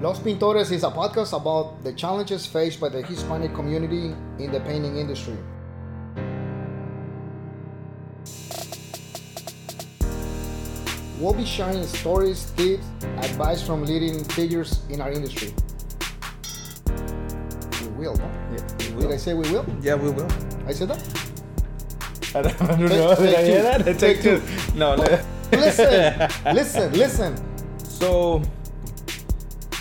Los Pintores is a podcast about the challenges faced by the Hispanic community in the painting industry. We'll be sharing stories, tips, advice from leading figures in our industry. We will, no? Yeah, we Did I say we will? Yeah, we will. I said that? I don't, I don't Take- know. Did I hear that? Take Take two. two. No. Listen, listen, listen. So,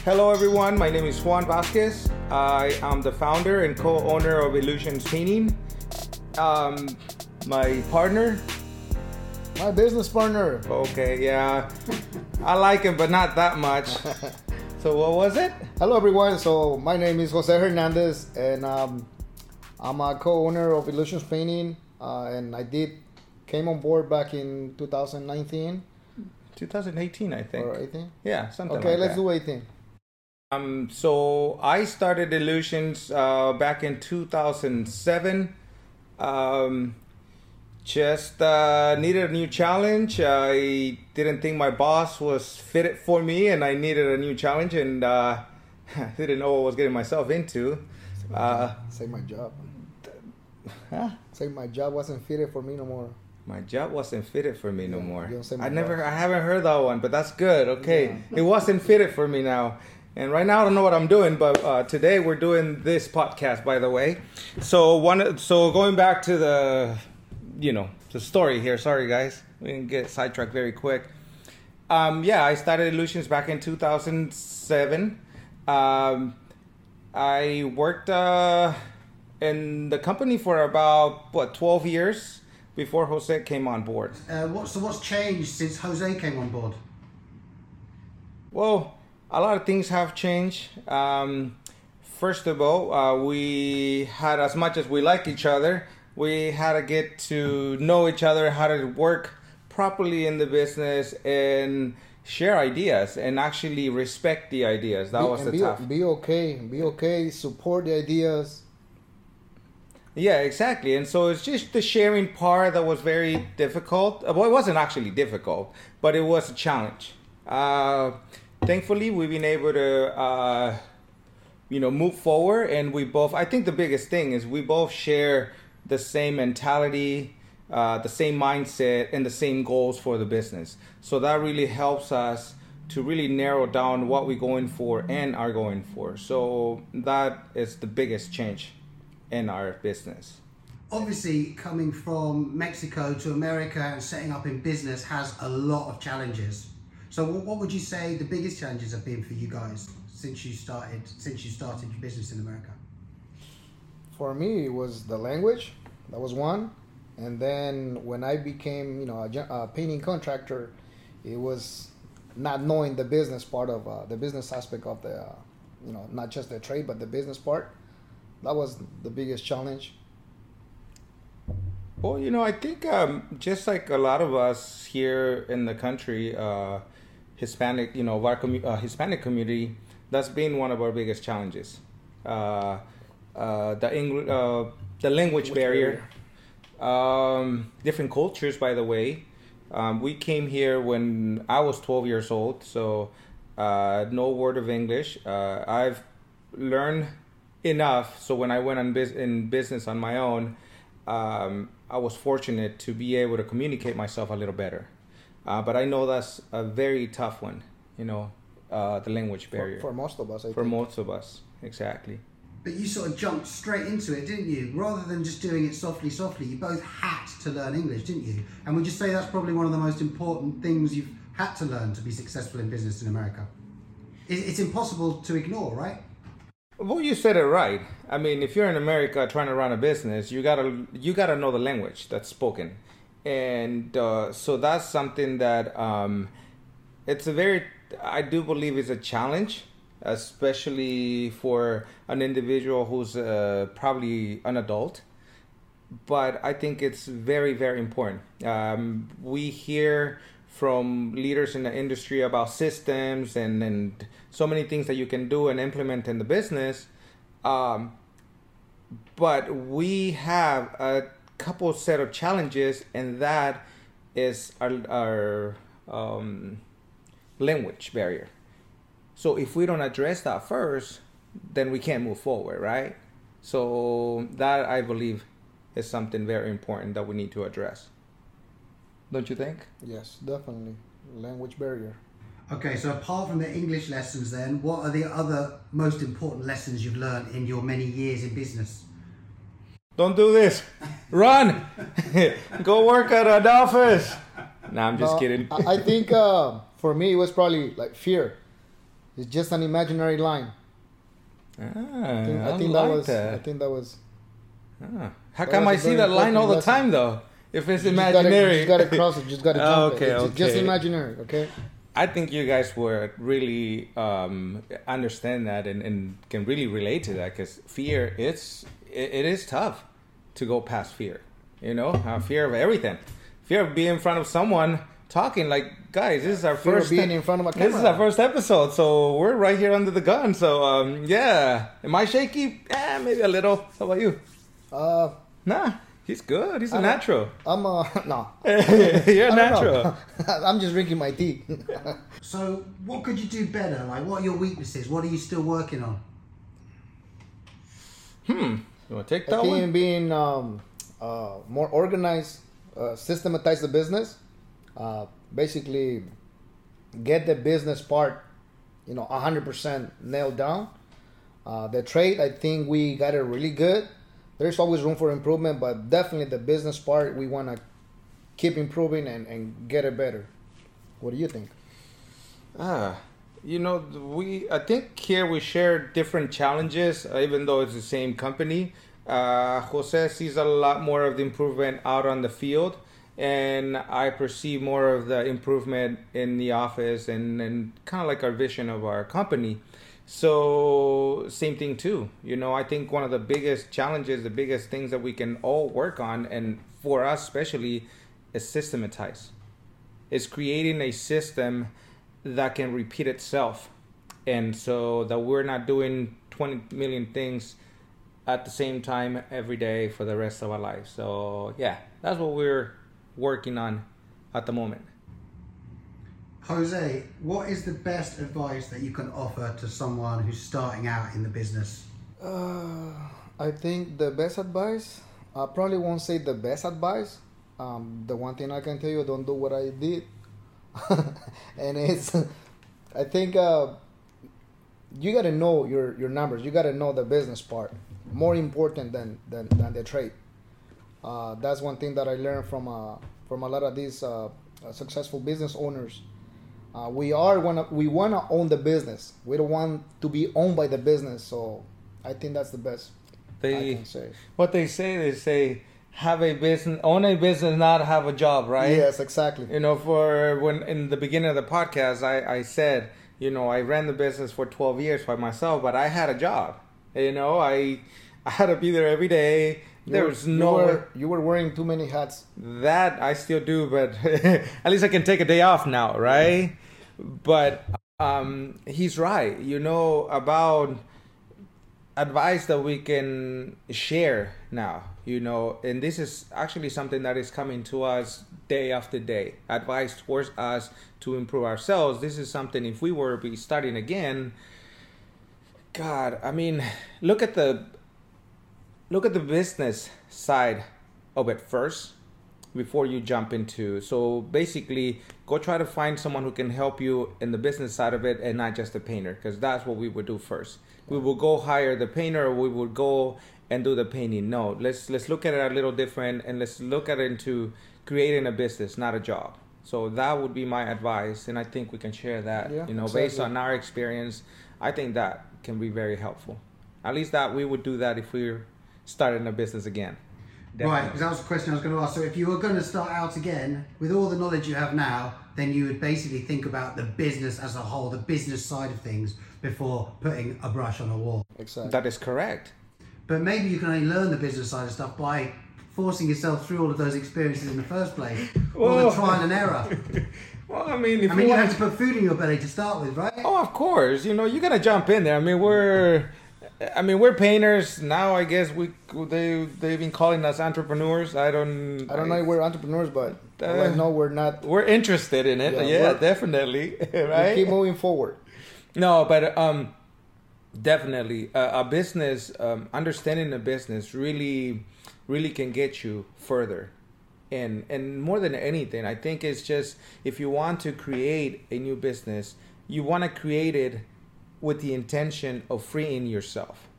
hello everyone. My name is Juan Vasquez. I am the founder and co-owner of Illusions Painting. Um, my partner. My business partner. Okay, yeah, I like him, but not that much. So what was it? Hello, everyone. So my name is Jose Hernandez, and um, I'm a co-owner of Illusions Painting. Uh, and I did came on board back in 2019 2018, I think. or 18. Yeah, something. Okay, like let's that. do 18. Um, so I started Illusions uh, back in 2007. Um, just uh, needed a new challenge. I didn't think my boss was fitted for me, and I needed a new challenge, and uh, didn't know what I was getting myself into. Uh, Say my job. huh? Say my job wasn't fitted for me no more. My job wasn't fitted for me no more. say I never, boss. I haven't heard that one, but that's good. Okay, it wasn't fitted for me now, and right now I don't know what I'm doing. But uh, today we're doing this podcast, by the way. So one, so going back to the, you know, the story here. Sorry guys, we didn't get sidetracked very quick. Um, yeah, I started Illusions back in 2007. Um, I worked uh, in the company for about what 12 years before Jose came on board. Uh, what, so what's changed since Jose came on board? Well, a lot of things have changed. Um, first of all, uh, we had as much as we like each other, we had to get to know each other, how to work properly in the business, and share ideas and actually respect the ideas. That Be- was the be, tough. be okay. Be okay. Support the ideas. Yeah, exactly. And so it's just the sharing part that was very difficult. Well, it wasn't actually difficult, but it was a challenge. Uh, thankfully, we've been able to, uh, you know, move forward. And we both, I think the biggest thing is we both share the same mentality, uh, the same mindset, and the same goals for the business. So that really helps us to really narrow down what we're going for and are going for. So that is the biggest change in our business. Obviously, coming from Mexico to America and setting up in business has a lot of challenges. So, what, what would you say the biggest challenges have been for you guys since you started since you started your business in America? For me, it was the language. That was one. And then when I became, you know, a, a painting contractor, it was not knowing the business part of uh, the business aspect of the, uh, you know, not just the trade but the business part. That was the biggest challenge. Well, you know, I think um, just like a lot of us here in the country, uh, Hispanic, you know, of our commu- uh, Hispanic community, that's been one of our biggest challenges. Uh, uh, the English, uh, the language, barrier, Um, different cultures, by the way. Um, we came here when I was 12 years old, so uh, no word of English. Uh, I've learned enough, so when I went on bus- in business on my own, um, I was fortunate to be able to communicate myself a little better. Uh, but I know that's a very tough one, you know, uh, the language barrier for most of us, I for think. most of us. Exactly. But you sort of jumped straight into it, didn't you? Rather than just doing it softly, softly, you both had to learn English, didn't you? And would you say that's probably one of the most important things you've had to learn to be successful in business in America? It's impossible to ignore, right? Well, you said it right. I mean, if you're in America trying to run a business, you gotta you gotta know the language that's spoken, and uh, so that's something that um, it's a very I do believe is a challenge, especially for an individual who's uh, probably an adult. But I think it's very very important. Um, we hear from leaders in the industry about systems and, and so many things that you can do and implement in the business. Um, but we have a couple set of challenges, and that is our, our um, language barrier. So if we don't address that first, then we can't move forward, right? So that I believe is something very important that we need to address. Don't you think? Yes, definitely. Language barrier. Okay, so apart from the English lessons, then, what are the other most important lessons you've learned in your many years in business? Don't do this. Run. Go work at an office. Nah, I'm just No, kidding. I, think uh, for me it was probably like fear. It's just an imaginary line. Ah, I think, I, I think like that was. that. I think that was. Ah. How That come was I see that line all the lesson. time though? If it's You just gotta- imaginary. You just gotta cross it. Just gotta jump Okay, it. It's just imaginary. Okay. I think you guys would really um, understand that and, and can really relate to that because fear it's it, it is tough to go past fear. You know, uh, fear of everything, fear of being in front of someone talking. Like, guys, this is our Fear of first being in front of a camera. This is our first episode, so we're right here under the gun. So um, yeah, am I shaky? Eh, maybe a little. How about you? Uh, Nah, he's good. He's a I don't- natural. I'm uh no. You're a I don't natural. I'm just drinking my tea. So, what could you do better? Like, what are your weaknesses? What are you still working on? Hmm. You want to take that one? being um, uh, more organized, uh, systematize the business, uh, basically get the business part, you know, 100% nailed down. Uh, the trade, I think we got it really good. There's always room for improvement, but definitely the business part, we want to keep improving and, and get it better. What do you think? Ah, you know, we I think here we share different challenges, uh, even though it's the same company. Uh, Jose sees a lot more of the improvement out on the field, and I perceive more of the improvement in the office and, and kind of like our vision of our company. So, same thing too. You know, I think one of the biggest challenges, the biggest things that we can all work on, and for us especially, is systematize is creating a system that can repeat itself and so that we're not doing 20 million things at the same time every day for the rest of our lives so yeah that's what we're working on at the moment Jose, what is the best advice that you can offer to someone who's starting out in the business? Uh, I think the best advice, I probably won't say the best advice. Um, the one thing I can tell you, don't do what I did. and it's, I think uh, you got to know your, your numbers. You got to know the business part. More important than, than, than the trade. Uh, that's one thing that I learned from, uh, from a lot of these uh, uh, successful business owners. Uh, we are wanna we wanna own the business. We don't want to be owned by the business. So I think that's the best I they can say. what they say they say have a business own a business not have a job right? Yes, exactly. you know for when in the beginning of the podcast i i said you know i ran the business for 12 years by myself but i had a job. You know i i had to be there every day. You there was you no were, you were wearing too many hats. that i still do but at least i can take a day off now right? But um he's right. You know about advice that we can share now you know and this is actually something that is coming to us day after day. Advice towards us to improve ourselves. This is something if we were to be starting again god i mean look at the look at the business side of it first before you jump into so basically go try to find someone who can help you in the business side of it and not just a painter because that's what we would do first we will go hire the painter or we would go and do the painting. No let's let's look at it a little different and let's look at it into creating a business not a job. So that would be my advice and i think we can share that Yeah, you know based on our experience. I think that can be very helpful. At least that we would do that if we we're starting a business again. Right, because that was the question I was going to ask. So, if you were going to start out again with all the knowledge you have now, then you would basically think about the business as a whole, the business side of things, before putting a brush on a wall. Exactly. that is correct But maybe you can only learn the business side of stuff by forcing yourself through all of those experiences in the first place, all Whoa. the trial and error. Well, I mean, if I mean, you you have to put food in your belly to start with, right? oh, of course, you know, you gotta jump in there. I mean, we're, I mean, we're painters now. I guess we they they've been calling us entrepreneurs. I don't, I don't know if we're entrepreneurs, but all I Uh, know we're not. We're interested in it. Yeah, Yeah, we're- definitely, We right? keep moving forward. No, but um, definitely uh, a business um, understanding the business really really can get you further. And and more than anything i think it's just if you want to create a new business you want to create it with the intention of freeing yourself.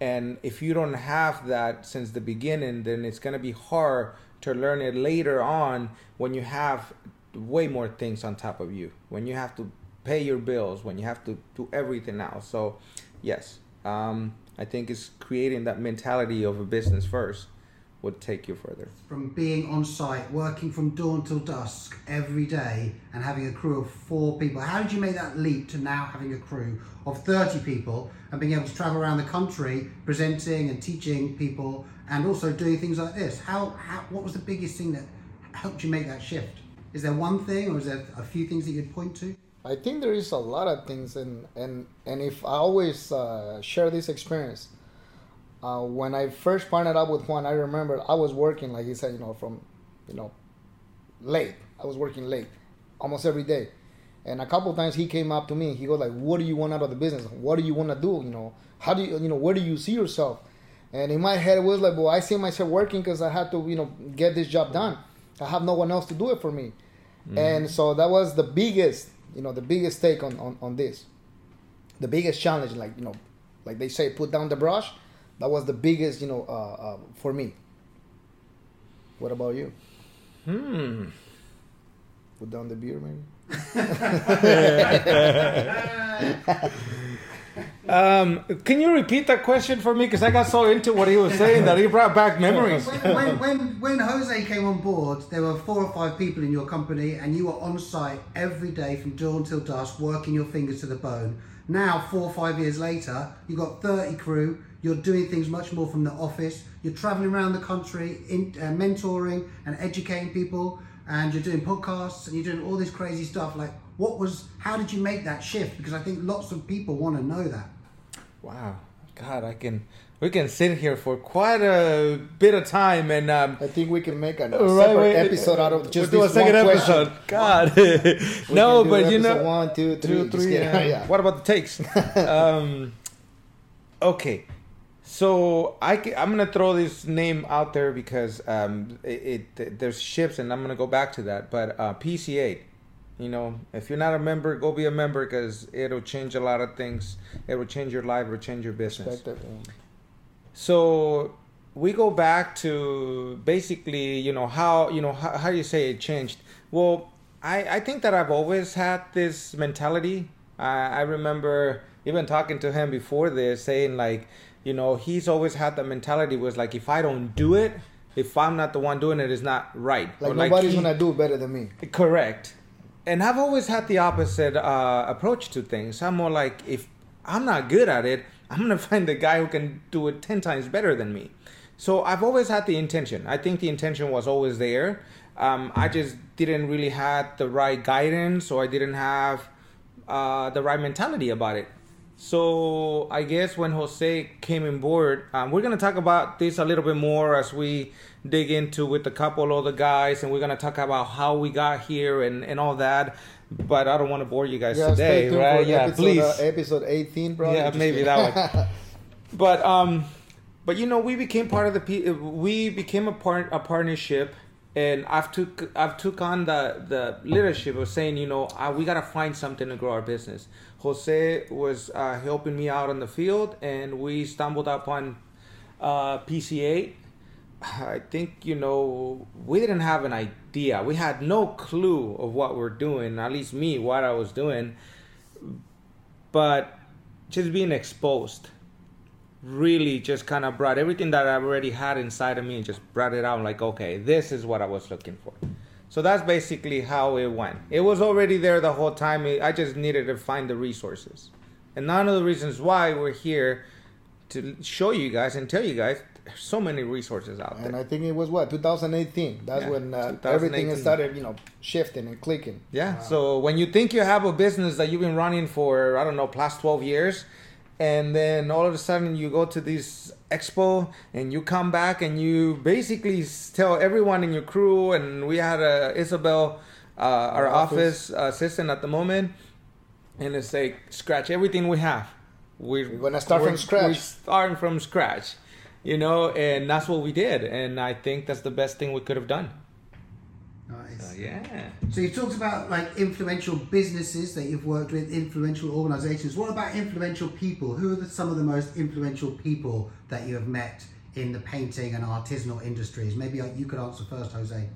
And if you don't have that since the beginning then it's going to be hard to learn it later on when you have way more things on top of you when you have to pay your bills when you have to do everything else so yes um, i think it's creating that mentality of a business first would take you further From being on site, working from dawn till dusk every day, and having a crew of four people, how did you make that leap to now having a crew of 30 people and being able to travel around the country presenting and teaching people and also doing things like this? How, how what was the biggest thing that helped you make that shift? Is there one thing or is there a few things that you'd point to? I think there is a lot of things, and and and if I always uh, share this experience, uh, when I first partnered up with Juan, I remember I was working, like he said, you know, from, you know, late. I was working late, almost every day, and a couple of times he came up to me. He goes like, "What do you want out of the business? What do you want to do? You know, how do you, you know, where do you see yourself?" And in my head, it was like, "Well, I see myself working because I had to, you know, get this job done. I have no one else to do it for me." And so that was the biggest, you know, the biggest take on, on, on this. The biggest challenge, like, you know, like they say, put down the brush. That was the biggest, you know, uh, uh, for me. What about you? hmm Put down the beer, maybe? um, can you repeat that question for me because i got so into what he was saying that he brought back memories When, when, when, when Jose came on board, there were four or five people in your company, and you were on site every day from dawn till dusk, working your fingers to the bone. Now, four or five years later, you've got 30 crew, you're doing things much more from the office, you're traveling around the country, in, uh, mentoring and educating people, and you're doing podcasts, and you're doing all this crazy stuff. Like, what was, how did you make that shift? Because I think lots of people want to know that. Wow, God, I can. We can sit here for quite a bit of time, and um, I think we can make a right, separate wait, episode out of just we'll this do a second one episode. question. God, no, but you know, one, two, three. two, three. kidding. uh, yeah. What about the takes? um, okay, so I ca- I'm gonna throw this name out there because um, it, it there's ships, and I'm gonna go back to that. But uh, PCA, you know, if you're not a member, go be a member because it'll change a lot of things. It will change your life, it will change your business. So we go back to basically, you know, how you know how, how do you say it changed? Well, I I think that I've always had this mentality. I I remember even talking to him before this, saying like, you know, he's always had the mentality was like, if I don't do it, if I'm not the one doing it, it's not right. Like Or nobody's he- gonna do better than me. Correct. And I've always had the opposite uh, approach to things. I'm more like, if I'm not good at it, I'm to find the guy who can do it 10 times better than me. So I've always had the intention. I think the intention was always there. Um, I just didn't really have the right guidance or I didn't have uh, the right mentality about it. So I guess when Jose came on board, um, we're gonna talk about this a little bit more as we dig into with a couple of the guys, and we're gonna talk about how we got here and, and all that. But I don't want to bore you guys Yeah, today, right? Yeah, episode, please. Uh, episode 18, bro. Yeah, maybe that one. but um, but you know, we became part of the P- we became a part a partnership, and I've took I've took on the the leadership of saying, you know, uh, we gotta find something to grow our business. Jose was uh, helping me out on the field, and we stumbled upon uh, PCA. I think you know we didn't have an idea. We had no clue of what we're doing. At least me, what I was doing. But just being exposed really just kind of brought everything that I already had inside of me and just brought it out like, okay, this is what I was looking for. So that's basically how it went. It was already there the whole time. I just needed to find the resources. And none of the reasons why we're here to show you guys and tell you guys there's so many resources out And there. And I think it was what 2018. That's Yeah, when uh, 2018. everything started, you know, shifting and clicking. Yeah. So when you think you have a business that you've been running for, I don't know, past 12 years, and then all of a sudden you go to this expo and you come back and you basically tell everyone in your crew, and we had uh, Isabel, uh, our office. office assistant at the moment, and it's like scratch everything we have. We're, We're gonna start from scratch. We're starting from scratch, you know, and that's what we did. And I think that's the best thing we could have done. Nice. So, yeah. So you talked about like influential businesses that you've worked with, influential organisations. What about influential people? Who are the, some of the most influential people that you have met in the painting and artisanal industries? Maybe uh, you could answer first, Jose.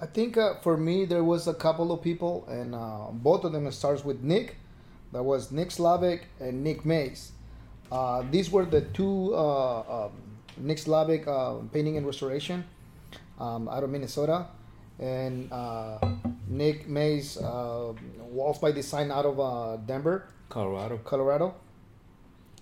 I think uh, for me there was a couple of people, and uh, both of them starts with Nick. That was Nick Slavik and Nick Mays. Uh, these were the two uh, um, Nick Slavik uh, painting and restoration um, out of Minnesota, and uh, Nick Mays uh, Walls by Design out of uh, Denver. Colorado. Colorado.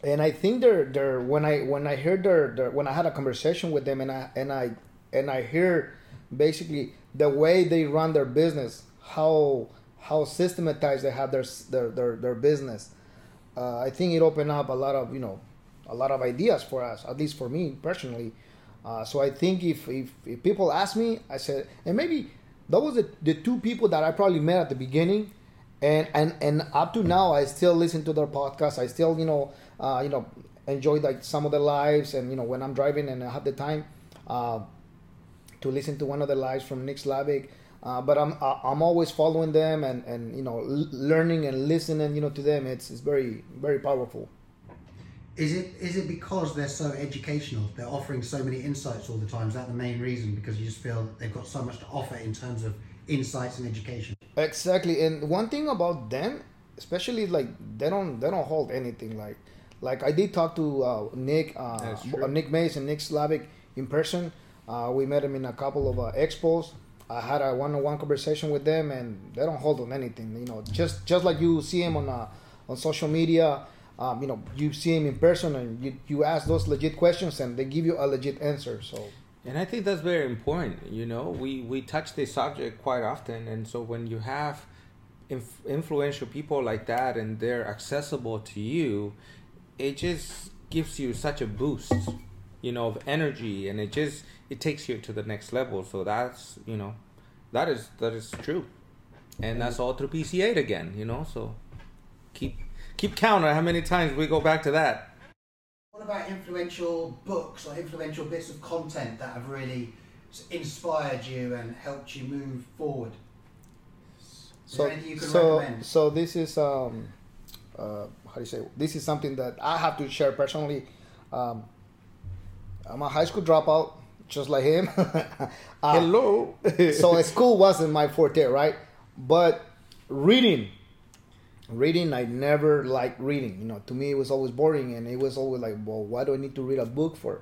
And I think they're they're when I when I heard their, their when I had a conversation with them and I and I and I hear basically the way they run their business, how how systematized they have their their their, their business. Uh, I think it opened up a lot of you know a lot of ideas for us, at least for me personally. Uh, so I think if, if if people ask me, I said, and maybe that was the, the two people that I probably met at the beginning. And and and up to now i still listen to their podcast. I still you know uh, you know enjoy like some of the lives and you know when i'm driving and i have the time uh, to listen to one of the lives from nick slavik uh, but i'm i'm always following them and and you know learning and listening you know to them. It's it's very very powerful Is it is it because they're so educational? They're offering so many insights all the time. Is that the main reason? Because you just feel they've got so much to offer in terms of insights and education. Exactly, and one thing about them, especially like they don't they don't hold anything like like I did talk to uh, Nick uh, That's B- true. uh, Nick Mays and Nick Slavik in person. Uh, we met him in a couple of uh, expos. I had a one-on-one conversation with them, and they don't hold on anything. You know, just just like you see them on uh, on social media. Um, you know, you see him in person, and you you ask those legit questions, and they give you a legit answer. So And I think that's very important. You know, we we touch this subject quite often, and so when you have inf- influential people like that and they're accessible to you, it just gives you such a boost, you know, of energy, and it just it takes you to the next level. So that's you know, that is that is true, and that's all through PCA again. You know, so keep keep count on how many times we go back to that. What about influential books or influential bits of content that have really inspired you and helped you move forward? Is so there you can so recommend? so this is um uh how do you say this is something that I have to share personally. Um, I'm a high school dropout, just like him. Uh, Hello. so school wasn't my forte, right? But reading, reading, I never liked reading. You know, to me it was always boring, and it was always like, well, why do I need to read a book for?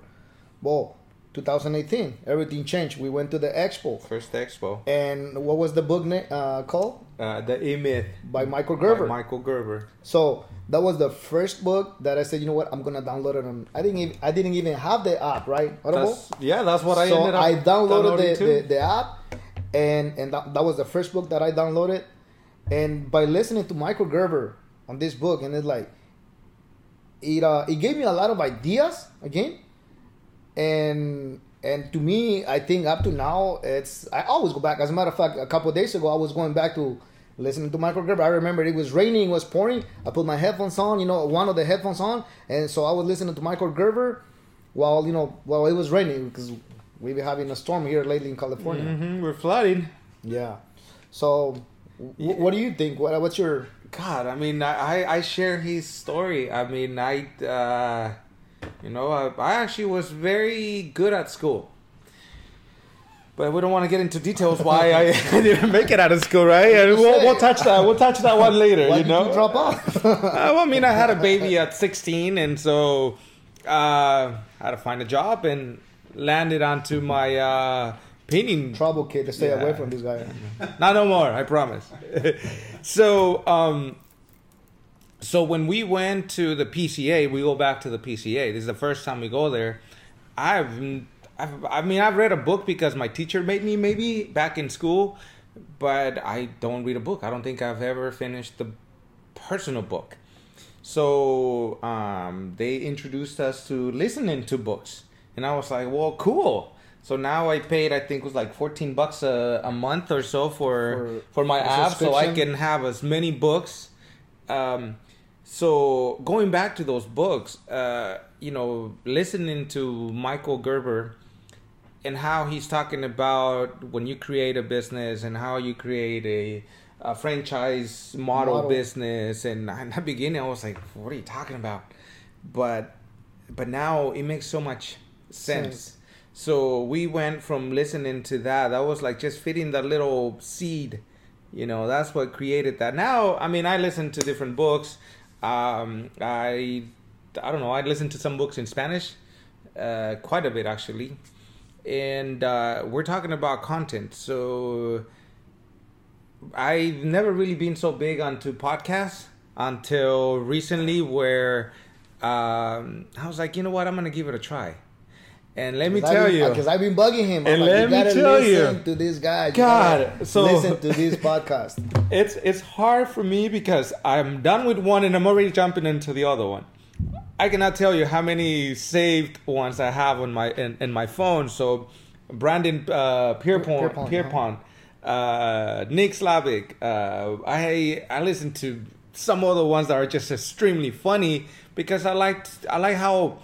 Well, 2018, everything changed. We went to the expo, First expo. and what was the book na- uh, called? Uh, the E Myth By Michael Gerber. by Michael Gerber. So that was the first book that I said, you know what, I'm gonna download it. On, I didn't even I didn't even have the app, right? Audible. That's, yeah, that's what I so I downloaded the, the, the app, and and that, that was the first book that I downloaded. And by listening to Michael Gerber on this book, and it's like it uh, it gave me a lot of ideas again, and and to me, I think up to now, it's I always go back. As a matter of fact, a couple of days ago, I was going back to listening to Michael Gerber. I remember it was raining, it was pouring. I put my headphones on, you know, one of the headphones on, and so I was listening to Michael Gerber while you know while it was raining because we've been having a storm here lately in California. Mhm, We're flooding. Yeah. So, w- what do you think? What, what's your God, I mean, I, I- share his story. I mean, I, uh, you know, I, I actually was very good at school. But we don't want to get into details why I, didn't make it out of school, right? And we'll, we'll touch that. We'll touch that one later. you know, you drop off? Uh, well, I mean, I had a baby at 16, and so uh, I had to find a job and landed onto my uh, painting Trouble kid to stay Yeah. away from this guy. not no more, I promise. so, um, so when we went to the PCA, we go back to the PCA. This is the first time we go there. I've, I've, I mean, I've read a book because my teacher made me maybe back in school, but I don't read a book. I don't think I've ever finished the personal book. So um, they introduced us to listening to books, and I was like, "Well, cool." So now I paid, I think it was like fourteen bucks a, a month or so for For for, my app, so I can have as many books Um, so going back to those books, uh, you know, listening to Michael Gerber and how he's talking about when you create a business and how you create a, a franchise model, Model. business. And in the beginning, I was like, "What are you talking about?" But but now it makes so much sense. Sense. So we went from listening to that. That was like just fitting that little seed. You know, that's what created that. Now, I mean, I listen to different books. Um, I I don't know. I listen to some books in Spanish, uh, quite a bit actually, and uh, we're talking about content. So I've never really been so big onto podcasts until recently, where um, I was like, you know what, I'm gonna give it a try. And let me tell you, because I've been bugging him. And I'm like, let me tell listen you. to this guy. You God, so- listen to this podcast. it's it's hard for me because I'm done with one and I'm already jumping into the other one. I cannot tell you how many saved ones I have on my in, in my phone. So Brandon uh, Pierpont, Pierpont, Pierpont, uh, Nick Slavik. Uh, I I listen to some other ones that are just extremely funny because I like I like how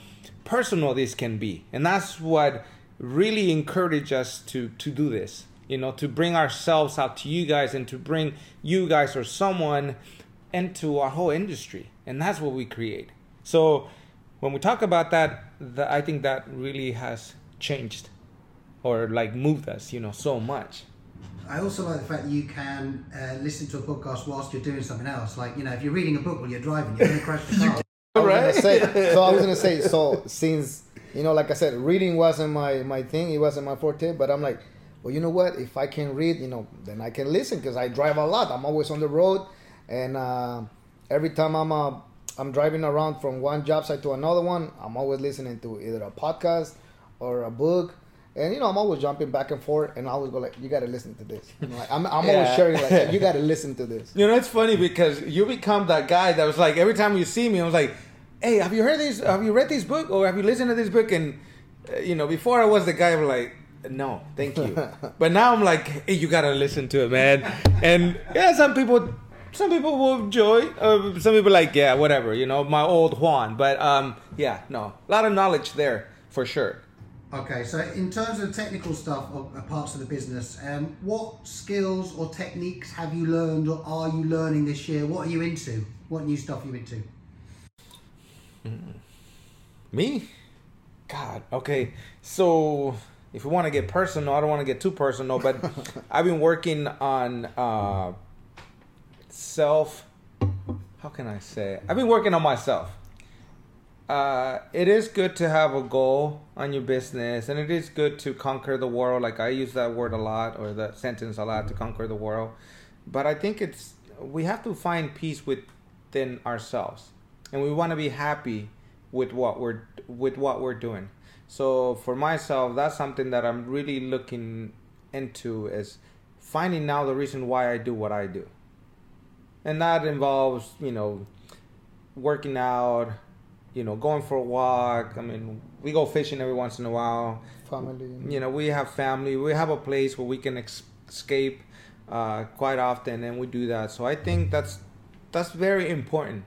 personal this can be, and that's what really encouraged us to to do this. You know, to bring ourselves out to you guys and to bring you guys or someone into our whole industry, and that's what we create. So when we talk about that, the, I think that really has changed or like moved us, you know, so much. I also like the fact that you can uh, listen to a podcast whilst you're doing something else. Like, you know, if you're reading a book while you're driving, you're going to crash the car. I was Right? gonna say. So I was gonna say. So since you know, like I said, reading wasn't my my thing. It wasn't my forte. But I'm like, well, you know what? If I can read, you know, then I can listen because I drive a lot. I'm always on the road, and uh, every time I'm uh, I'm driving around from one job site to another one, I'm always listening to either a podcast or a book. And you know, I'm always jumping back and forth, and I always go like, "You got to listen to this." You know, like, I'm, I'm Yeah. always sharing like, "You got to listen to this." You know, it's funny because you become that guy that was like every time you see me, I was like, "Hey, have you heard this? Have you read this book or have you listened to this book?" And uh, you know, before I was the guy who like, "No, thank you," but now I'm like, "Hey, you gotta listen to it, man." And yeah, some people, some people will enjoy. Uh, some people like, yeah, whatever. You know, my old Juan. But um, yeah, no, a lot of knowledge there for sure. Okay, so in terms of technical stuff of uh, parts of the business, um, what skills or techniques have you learned or are you learning this year? What are you into? What new stuff are you into? Me? God. Okay. So if we want to get personal, I don't want to get too personal, but I've been working on uh, self. How can I say? I've been working on myself. Uh, it is good to have a goal on your business, and it is good to conquer the world. Like I use that word a lot, or that sentence a lot, to conquer the world. But I think it's we have to find peace within ourselves, and we want to be happy with what we're with what we're doing. So for myself, that's something that I'm really looking into is finding now the reason why I do what I do, and that involves you know working out, you know going for a walk. I mean, we go fishing every once in a while. Family. You know, we have family. We have a place where we can ex- escape uh, quite often, and we do that. So I think that's that's very important.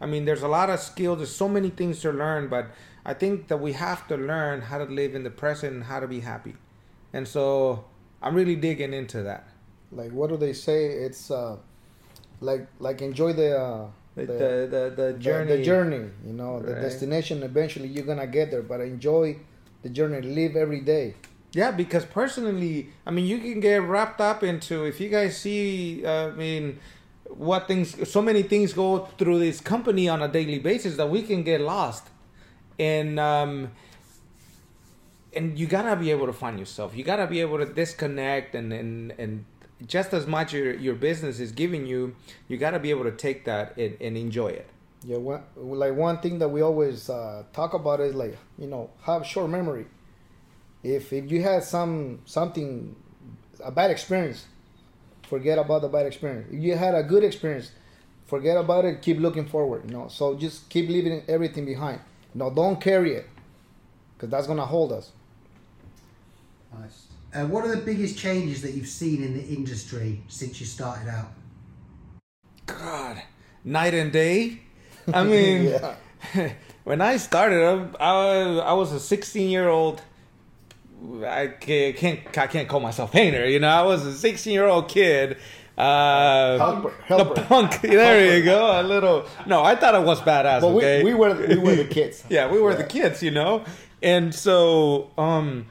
I mean, there's a lot of skills. There's so many things to learn, but I think that we have to learn how to live in the present and how to be happy. And so I'm really digging into that. like what do they say it's uh like like enjoy the uh The the, the, the, journey. the journey you know the destination eventually you're gonna get there but enjoy the journey live every day Yeah, because personally, I mean, you can get wrapped up into if you guys see, uh, I mean, what things, so many things go through this company on a daily basis that we can get lost, and um, and you gotta be able to find yourself. You gotta be able to disconnect and and and just as much your your business is giving you, you gotta be able to take that and, and enjoy it. yeah one, like one thing that we always uh talk about is like you know have short memory. If if you had some something a bad experience forget about the bad experience. If you had a good experience forget about it keep looking forward you know. So just keep leaving everything behind. No don't carry it because that's gonna hold us. Nice. Uh, what are the biggest changes that you've seen in the industry since you started out? God, night and day. I mean, Yeah. when I started, I, I, I was a 16 year old. I can't I can't call myself painter. You know, I was a 16 year old kid. Uh, Helper- helper. The punk. There you go. A little. No, I thought I was badass. But we, okay? we were we were the kids. yeah, we were Yeah. the kids, you know, and so um,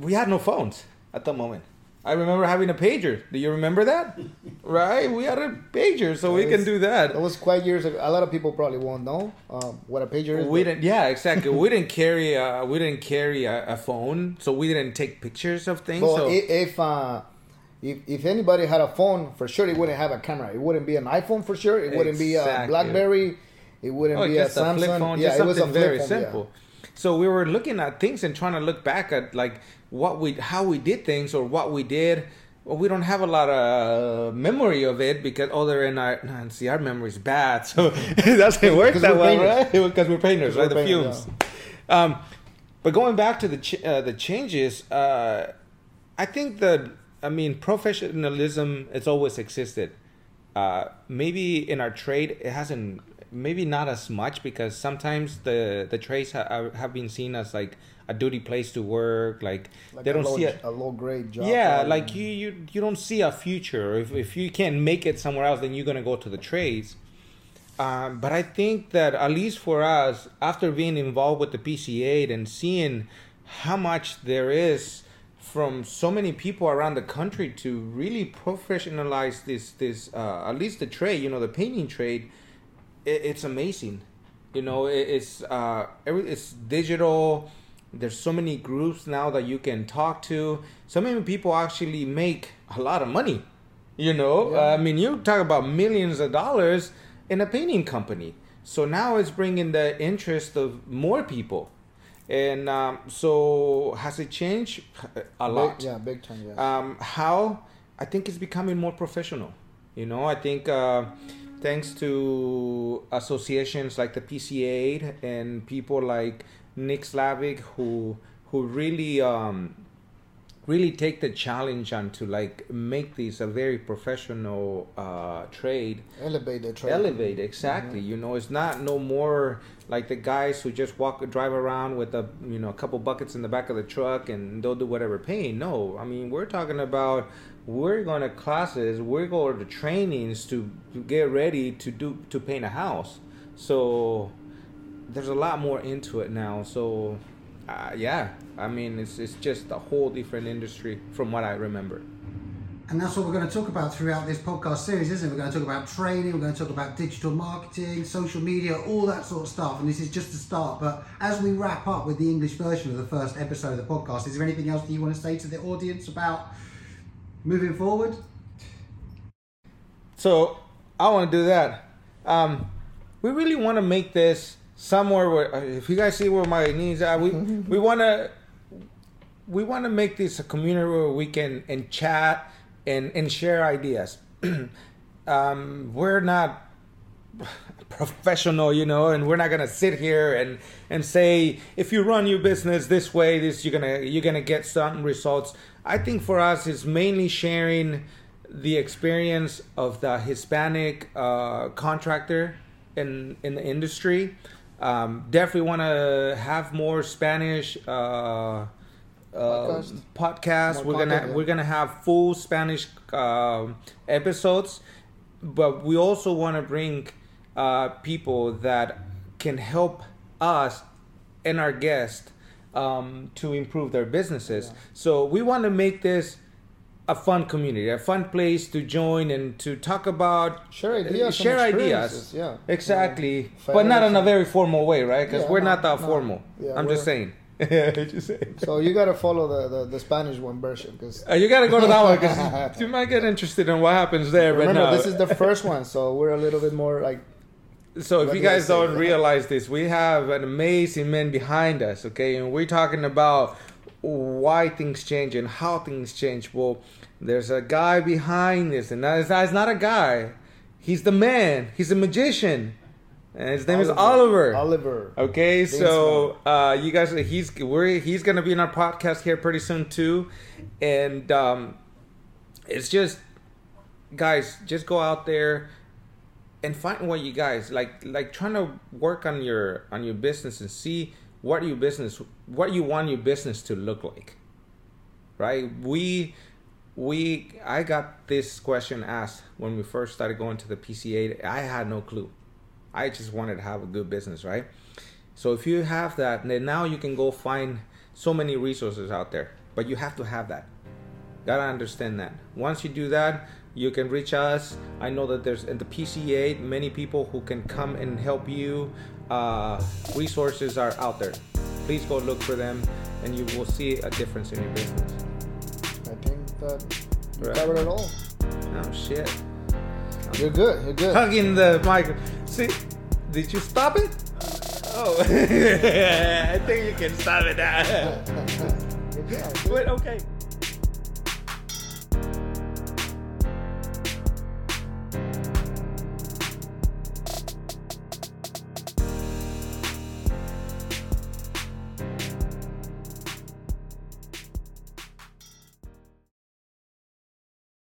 we had no phones at the moment. I remember having a pager. Do you remember that? right, we had a pager, so we That can do that. It was quite years ago. A lot of people probably won't know um, what a pager is. We didn't. Yeah, exactly. we didn't carry. A, we didn't carry a, a phone, so we didn't take pictures of things. Well, so if uh, if if anybody had a phone, for sure it wouldn't have a camera. It wouldn't be an iPhone for sure. It wouldn't be a BlackBerry. It wouldn't Oh, be a a Samsung. flip phone, yeah, it was a very phone, yeah. So we were looking at things and trying to look back at like what we, how we did things or what we did. Well, we don't have a lot of memory of it because other than our, see, our memory's bad, so it doesn't work that well, right? Because we're painters, right? we're The painters, fumes. Um, but going back to the ch- uh, the changes, uh, I think that I mean professionalism has always existed. Uh, maybe in our trade it hasn't. Maybe not as much because sometimes the the trades ha- have been seen as like a duty place to work. Like, Like they don't low, see it. a low grade job. Yeah, like you, you you don't see a future. If if you can't make it somewhere else, then you're gonna go to the trades. Um, but I think that at least for us, after being involved with the PCA and seeing how much there is from so many people around the country to really professionalize this this uh, at least the trade, you know, the painting trade, it, it's amazing. You know, it, it's uh, every, it's digital. There's so many groups now that you can talk to. So many people actually make a lot of money. You know, Yeah. I mean, you talk about millions of dollars in a painting company. So now it's bringing the interest of more people. And um, so has it changed a Big- lot? yeah, big time. Yeah. um, how I think it's becoming more professional. You know, I think uh, thanks to associations like the PCA and people like Nick Slavik who who really um, really take the challenge on to like make this a very professional uh, trade. Elevate the trade. elevate exactly you know it's not no more like the guys who just walk drive around with a you know a couple buckets in the back of the truck and they'll do whatever pain no. I mean we're talking about we're going to classes we're going to trainings to, get ready to do to paint a house so there's a lot more into it now so uh, yeah i mean it's, it's just a whole different industry from what i remember And that's what we're going to talk about throughout this podcast series, isn't it? We're going to talk about training, we're going to talk about digital marketing, social media, all that sort of stuff. And this is just a start. But as we wrap up with the English version of the first episode of the podcast, is there anything else that you want to say to the audience about moving forward? So I want to do that. Um, we really want to make this somewhere where, uh, if you guys see where my knees are, we we want to we want to make this a community where we can and chat and and share ideas. um, we're not professional, you know, and we're not gonna sit here and and say if you run your business this way, this you're gonna you're gonna get certain results. I think for us, it's mainly sharing the experience of the Hispanic uh, contractor in in the industry. Um, definitely want to have more Spanish. Uh, Podcast. uh, podcast. More We're gonna yeah. we're gonna have full Spanish um, episodes, but we also want to bring uh, people that can help us and our guests um, to improve their businesses. Yeah. So we want to make this a fun community, a fun place to join and to talk about Share ideas and share ideas. yeah. exactly, Yeah. but not in a very formal way, right? Because Yeah, we're no, not that no. formal. Yeah, I'm just saying. just saying. So you gotta follow the, the, the Spanish one version because Uh, you gotta go to that one because you might get interested in what happens there. But remember no. this is the first one, so we're a little bit more like so if what you do guys don't realize this, we have an amazing man behind us. Okay, and we're talking about why things change and how things change. Well, there's a guy behind this, and that is that's not a guy. He's the man. He's a magician, and his name is Oliver. Oliver. Okay, so uh, you guys, he's we're he's gonna be in our podcast here pretty soon too, and um, it's just guys, just go out there, and find what you guys like like trying to work on your on your business and see what your business what you want your business to look like right? We we i got this question asked when we first started going to the pca i had no clue. I just wanted to have a good business right? So if you have that then now you can go find so many resources out there but you have to have that. Gotta understand that. Once you do that you can reach us i know that there's in the pca many people who can come and help you uh, resources are out there please go look for them and you will see a difference in your business I think that you Right. covered it all. oh shit You're good. You're good. hugging the mic see did you stop it oh i think you can stop it now good job. Wait, okay